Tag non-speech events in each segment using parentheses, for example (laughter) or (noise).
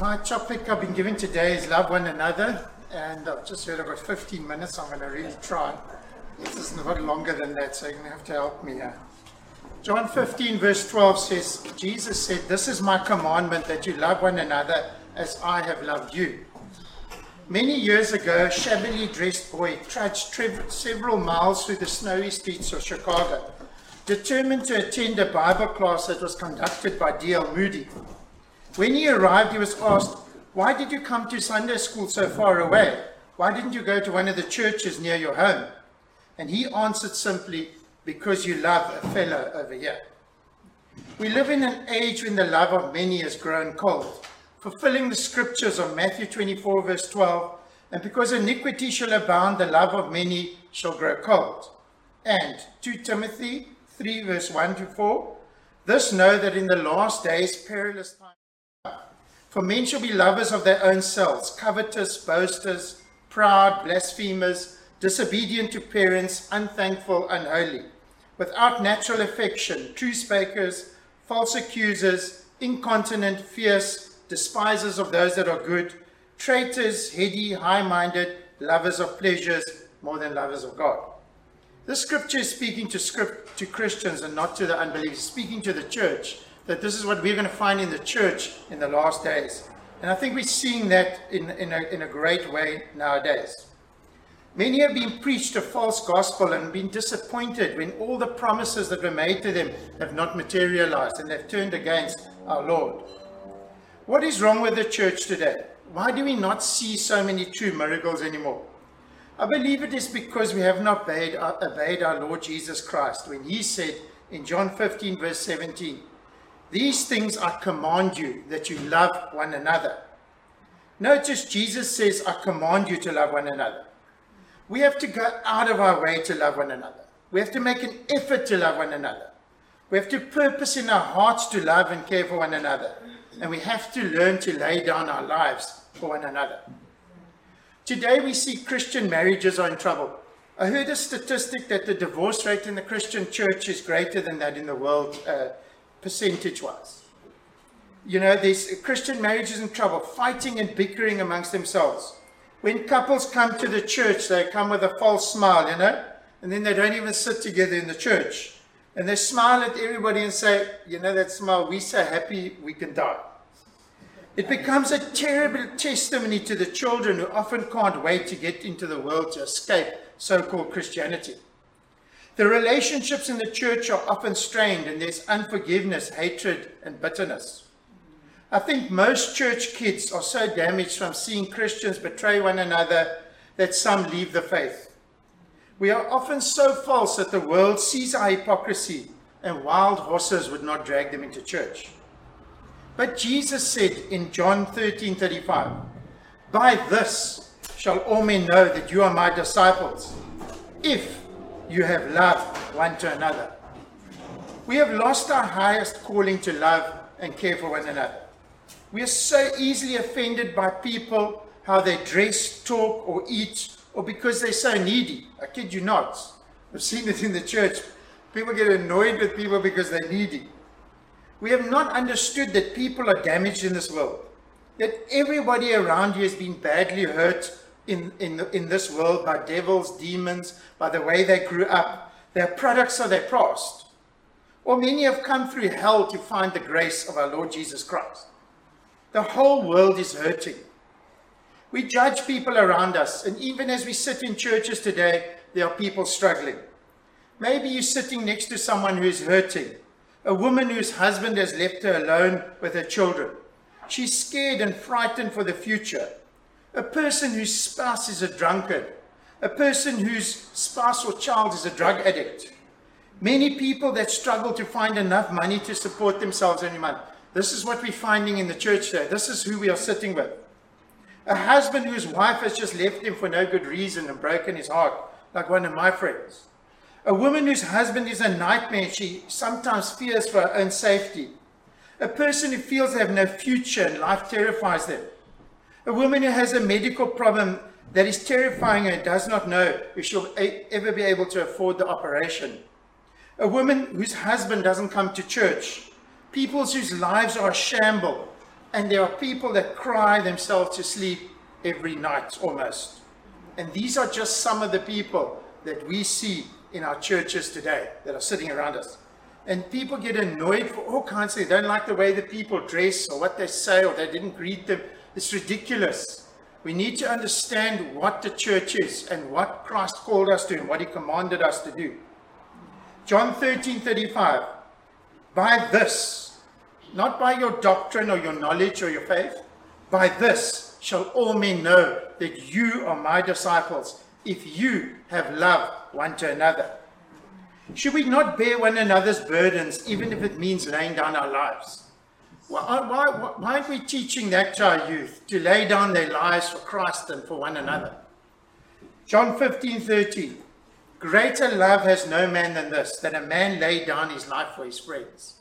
My topic I've been given today is love one another, and I've just heard I've got 15 minutes. I'm going to really try. This is a lot longer than that, so you're going to have to help me here. John 15, verse 12 says, Jesus said, This is my commandment that you love one another as I have loved you. Many years ago, a shabbily dressed boy trudged several miles through the snowy streets of Chicago, determined to attend a Bible class that was conducted by D.L. Moody. When he arrived, he was asked, Why did you come to Sunday school so far away? Why didn't you go to one of the churches near your home? And he answered simply, Because you love a fellow over here. We live in an age when the love of many has grown cold, fulfilling the scriptures of Matthew 24, verse 12, and because iniquity shall abound, the love of many shall grow cold. And 2 Timothy 3, verse 1 to 4, this know that in the last days perilous times. For men shall be lovers of their own selves, covetous, boasters, proud, blasphemers, disobedient to parents, unthankful, unholy, without natural affection, trucebreakers, false accusers, incontinent, fierce, despisers of those that are good, traitors, heady, high minded, lovers of pleasures more than lovers of God. This scripture is speaking to, script, to Christians and not to the unbelievers, speaking to the church that this is what we're going to find in the church in the last days. And I think we're seeing that in, in, a, in a great way nowadays. Many have been preached a false gospel and been disappointed when all the promises that were made to them have not materialized and they've turned against our Lord. What is wrong with the church today? Why do we not see so many true miracles anymore? I believe it is because we have not obeyed, obeyed our Lord Jesus Christ when he said in John 15, verse 17, these things I command you that you love one another. Notice Jesus says, I command you to love one another. We have to go out of our way to love one another. We have to make an effort to love one another. We have to purpose in our hearts to love and care for one another. And we have to learn to lay down our lives for one another. Today we see Christian marriages are in trouble. I heard a statistic that the divorce rate in the Christian church is greater than that in the world. Uh, percentage wise. You know, there's Christian marriages in trouble, fighting and bickering amongst themselves. When couples come to the church, they come with a false smile, you know, and then they don't even sit together in the church. And they smile at everybody and say, you know, that smile, we're so happy we can die. It becomes a terrible testimony to the children who often can't wait to get into the world to escape so called Christianity. The relationships in the church are often strained and there's unforgiveness, hatred, and bitterness. I think most church kids are so damaged from seeing Christians betray one another that some leave the faith. We are often so false that the world sees our hypocrisy and wild horses would not drag them into church. But Jesus said in John 13 35, By this shall all men know that you are my disciples, if you have love one to another. We have lost our highest calling to love and care for one another. We are so easily offended by people, how they dress, talk, or eat, or because they're so needy. I kid you not. I've seen it in the church. People get annoyed with people because they're needy. We have not understood that people are damaged in this world, that everybody around you has been badly hurt in, in, in this world by devils, demons, by the way they grew up. They're products of their past. Or many have come through hell to find the grace of our Lord Jesus Christ. The whole world is hurting. We judge people around us, and even as we sit in churches today, there are people struggling. Maybe you're sitting next to someone who is hurting, a woman whose husband has left her alone with her children. She's scared and frightened for the future a person whose spouse is a drunkard, a person whose spouse or child is a drug addict, many people that struggle to find enough money to support themselves every month. This is what we're finding in the church today. This is who we are sitting with. A husband whose wife has just left him for no good reason and broken his heart, like one of my friends. A woman whose husband is a nightmare, she sometimes fears for her own safety. A person who feels they have no future and life terrifies them. A woman who has a medical problem that is terrifying and does not know if she'll ever be able to afford the operation. A woman whose husband doesn't come to church. People whose lives are a shamble. And there are people that cry themselves to sleep every night almost. And these are just some of the people that we see in our churches today that are sitting around us. And people get annoyed for all kinds of things. They don't like the way the people dress or what they say or they didn't greet them. It's ridiculous. We need to understand what the church is and what Christ called us to and what he commanded us to do. John 13 35. By this, not by your doctrine or your knowledge or your faith, by this shall all men know that you are my disciples if you have love one to another. Should we not bear one another's burdens, even if it means laying down our lives? Why, why, why aren't we teaching that to our youth, to lay down their lives for Christ and for one another? John 15 13. Greater love has no man than this, that a man lay down his life for his friends.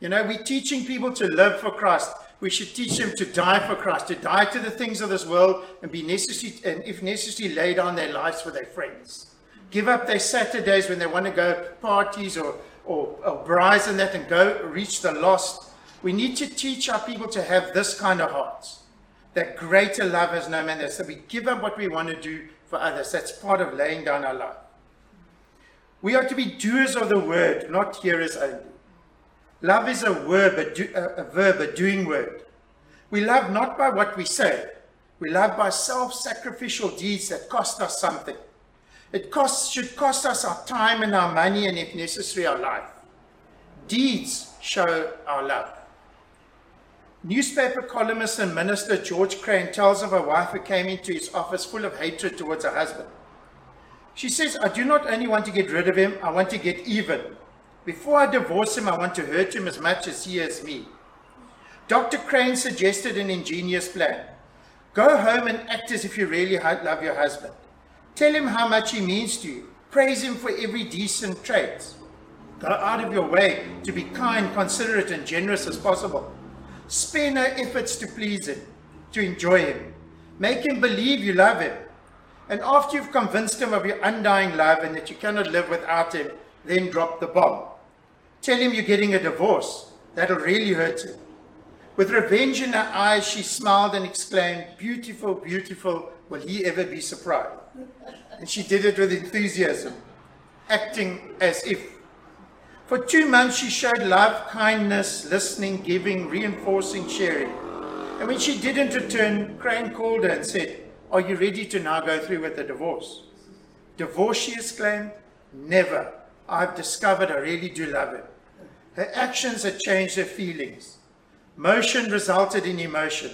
You know, we're teaching people to live for Christ. We should teach them to die for Christ, to die to the things of this world and be necessary, and if necessary, lay down their lives for their friends give up their Saturdays when they want to go parties or, or, or braais and that and go reach the lost. We need to teach our people to have this kind of hearts. That greater love has no man. That we give up what we want to do for others. That's part of laying down our life. We are to be doers of the word, not hearers only. Love is a word, but do, a, a verb, a doing word. We love not by what we say. We love by self-sacrificial deeds that cost us something. It costs, should cost us our time and our money and, if necessary, our life. Deeds show our love. Newspaper columnist and minister George Crane tells of a wife who came into his office full of hatred towards her husband. She says, I do not only want to get rid of him, I want to get even. Before I divorce him, I want to hurt him as much as he has me. Dr. Crane suggested an ingenious plan. Go home and act as if you really love your husband. Tell him how much he means to you. Praise him for every decent trait. Go out of your way to be kind, considerate, and generous as possible. Spare no efforts to please him, to enjoy him. Make him believe you love him. And after you've convinced him of your undying love and that you cannot live without him, then drop the bomb. Tell him you're getting a divorce. That'll really hurt him. With revenge in her eyes, she smiled and exclaimed, Beautiful, beautiful, will he ever be surprised? And she did it with enthusiasm, acting as if. For two months, she showed love, kindness, listening, giving, reinforcing, sharing. And when she didn't return, Crane called her and said, Are you ready to now go through with the divorce? Divorce, she exclaimed? Never. I've discovered I really do love him. Her actions had changed her feelings. Motion resulted in emotion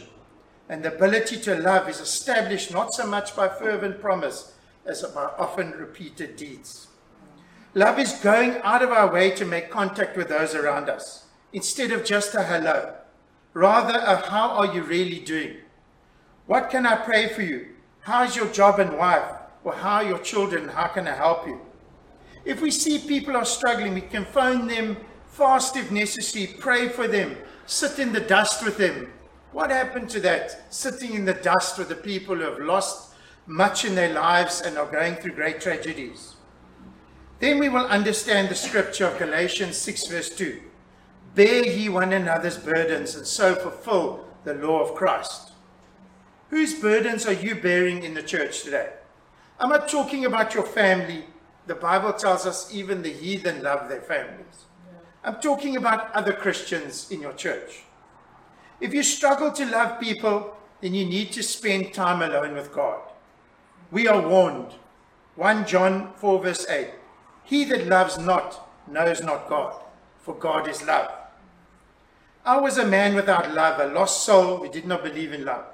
and the ability to love is established not so much by fervent promise as by often repeated deeds. Love is going out of our way to make contact with those around us instead of just a hello. Rather, a how are you really doing? What can I pray for you? How's your job and wife? Or how are your children? How can I help you? If we see people are struggling, we can phone them, fast if necessary, pray for them, sit in the dust with them, what happened to that? Sitting in the dust with the people who have lost much in their lives and are going through great tragedies. Then we will understand the scripture of Galatians 6, verse 2. Bear ye one another's burdens and so fulfill the law of Christ. Whose burdens are you bearing in the church today? I'm not talking about your family. The Bible tells us even the heathen love their families. I'm talking about other Christians in your church. If you struggle to love people, then you need to spend time alone with God. We are warned. 1 John 4 verse 8. He that loves not knows not God, for God is love. I was a man without love, a lost soul who did not believe in love.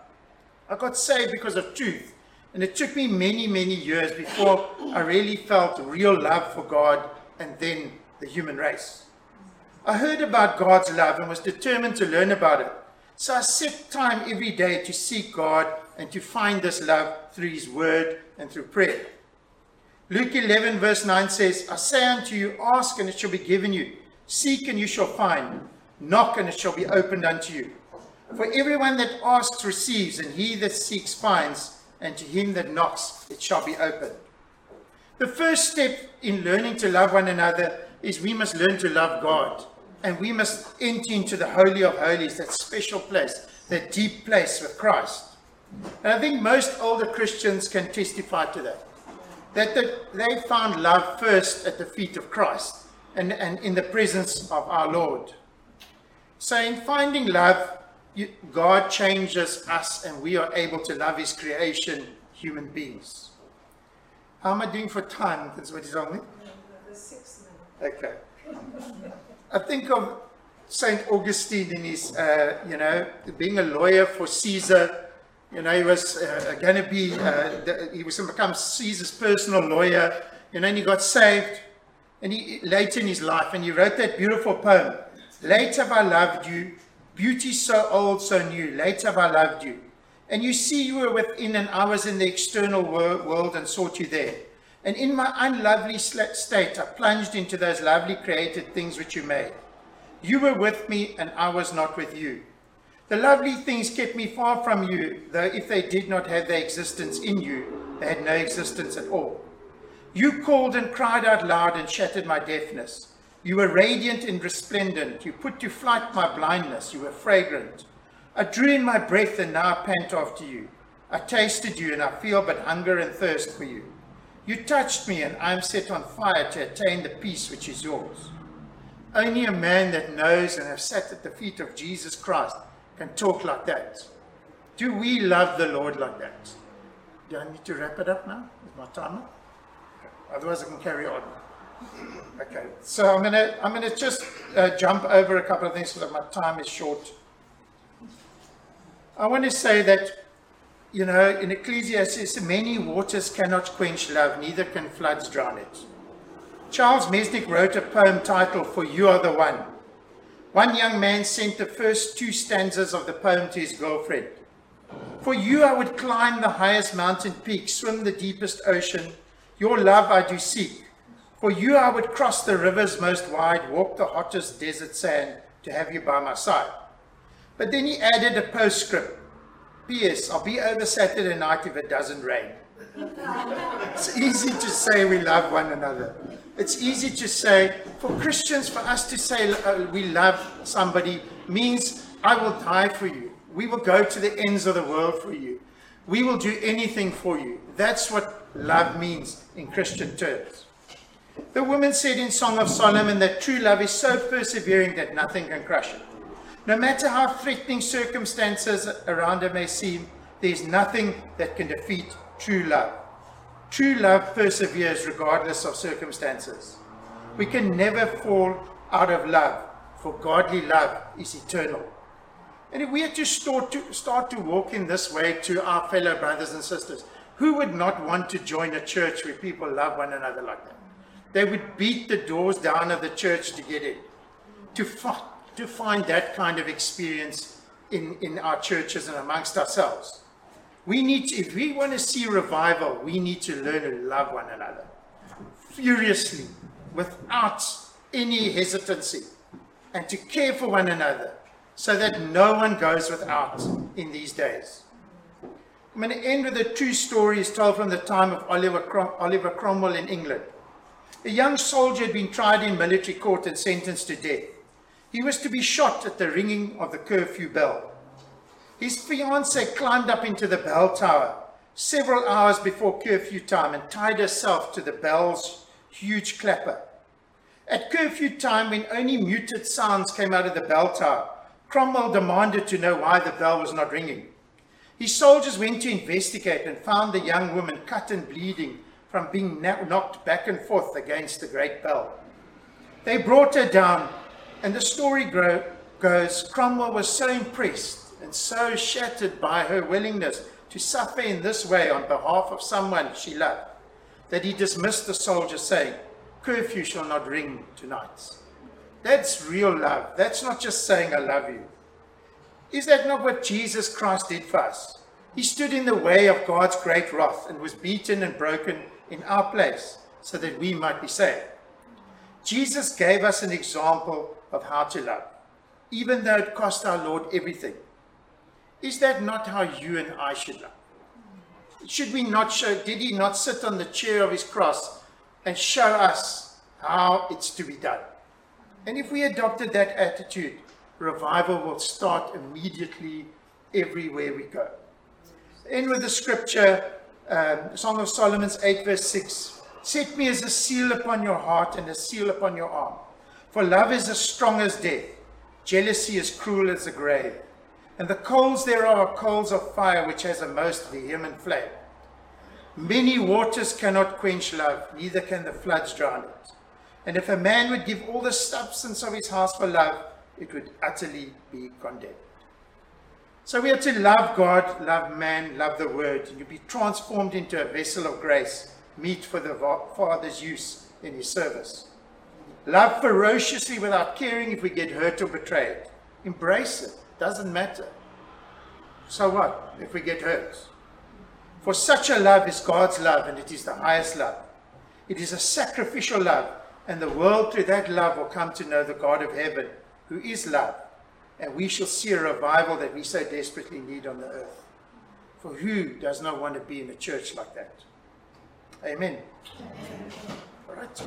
I got saved because of truth, and it took me many, many years before I really felt real love for God and then the human race. I heard about God's love and was determined to learn about it. So I set time every day to seek God and to find this love through his word and through prayer. Luke 11 verse 9 says, I say unto you, ask and it shall be given you. Seek and you shall find. Knock and it shall be opened unto you. For everyone that asks receives, and he that seeks finds, and to him that knocks it shall be opened. The first step in learning to love one another is we must learn to love God and we must enter into the Holy of Holies, that special place, that deep place with Christ. And I think most older Christians can testify to that. That the, they found love first at the feet of Christ and, and in the presence of our Lord. So, in finding love, you, God changes us and we are able to love His creation, human beings. How am I doing for time? That's what He's told me? Okay. (laughs) I think of St. Augustine in his, uh, you know, being a lawyer for Caesar you know, he was uh, going to be, uh, he was going to become Caesar's personal lawyer. You know, and he got saved and he, later in his life, and he wrote that beautiful poem. Late have I loved you, beauty so old, so new. Late have I loved you. And you see, you were within, and I was in the external wor- world and sought you there. And in my unlovely state, I plunged into those lovely created things which you made. You were with me, and I was not with you. The lovely things kept me far from you, though if they did not have their existence in you, they had no existence at all. You called and cried out loud and shattered my deafness. You were radiant and resplendent. You put to flight my blindness. You were fragrant. I drew in my breath and now I pant after you. I tasted you and I feel but hunger and thirst for you. You touched me and I am set on fire to attain the peace which is yours. Only a man that knows and has sat at the feet of Jesus Christ can talk like that. Do we love the Lord like that? Do I need to wrap it up now? Is my time up? Otherwise, I can carry on. Okay, so I'm gonna I'm gonna just uh, jump over a couple of things because my time is short. I want to say that you know in Ecclesiastes, many waters cannot quench love, neither can floods drown it. Charles Mesnick wrote a poem titled "For You Are the One." One young man sent the first two stanzas of the poem to his girlfriend. For you I would climb the highest mountain peak, swim the deepest ocean. Your love I do seek. For you I would cross the rivers most wide, walk the hottest desert sand to have you by my side. But then he added a postscript. P.S. I'll be over Saturday night if it doesn't rain. it's easy to say we love one another. It's easy to say, for Christians, for us to say uh, we love somebody means I will die for you. We will go to the ends of the world for you. We will do anything for you. That's what love means in Christian terms. The woman said in Song of Solomon that true love is so persevering that nothing can crush it. No matter how threatening circumstances around her may seem, there's nothing that can defeat true love. True love perseveres regardless of circumstances. We can never fall out of love, for godly love is eternal. And if we had to start, to start to walk in this way to our fellow brothers and sisters, who would not want to join a church where people love one another like that? They would beat the doors down of the church to get in. To, fi- to find that kind of experience in, in our churches and amongst ourselves. We need to, if we want to see revival, we need to learn to love one another furiously, without any hesitancy, and to care for one another so that no one goes without in these days. I'm going to end with a true story told from the time of Oliver, Crom- Oliver Cromwell in England. A young soldier had been tried in military court and sentenced to death. He was to be shot at the ringing of the curfew bell. His fiancée climbed up into the bell tower several hours before curfew time and tied herself to the bell's huge clapper. At curfew time, when only muted sounds came out of the bell tower, Cromwell demanded to know why the bell was not ringing. His soldiers went to investigate and found the young woman cut and bleeding from being knocked back and forth against the great bell. They brought her down, and the story goes Cromwell was so impressed and so shattered by her willingness to suffer in this way on behalf of someone she loved that he dismissed the soldier, saying, Curfew shall not ring tonight. That's real love. That's not just saying, I love you. Is that not what Jesus Christ did for us? He stood in the way of God's great wrath and was beaten and broken in our place so that we might be saved. Jesus gave us an example of how to love, even though it cost our Lord everything. Is that not how you and I should love? Should we not show, did he not sit on the chair of his cross and show us how it's to be done? And if we adopted that attitude, revival will start immediately everywhere we go. End with the scripture, um, Song of Solomon's 8, verse 6. Set me as a seal upon your heart and a seal upon your arm. For love is as strong as death, jealousy as cruel as the grave. And the coals thereof are coals of fire, which has a most vehement flame. Many waters cannot quench love, neither can the floods drown it. And if a man would give all the substance of his house for love, it would utterly be condemned. So we are to love God, love man, love the word, and you be transformed into a vessel of grace, meet for the Father's use in his service. Love ferociously without caring if we get hurt or betrayed. Embrace it. Doesn't matter. So what if we get hurt? For such a love is God's love, and it is the highest love. It is a sacrificial love, and the world through that love will come to know the God of heaven, who is love. And we shall see a revival that we so desperately need on the earth. For who does not want to be in a church like that? Amen. Amen. All right.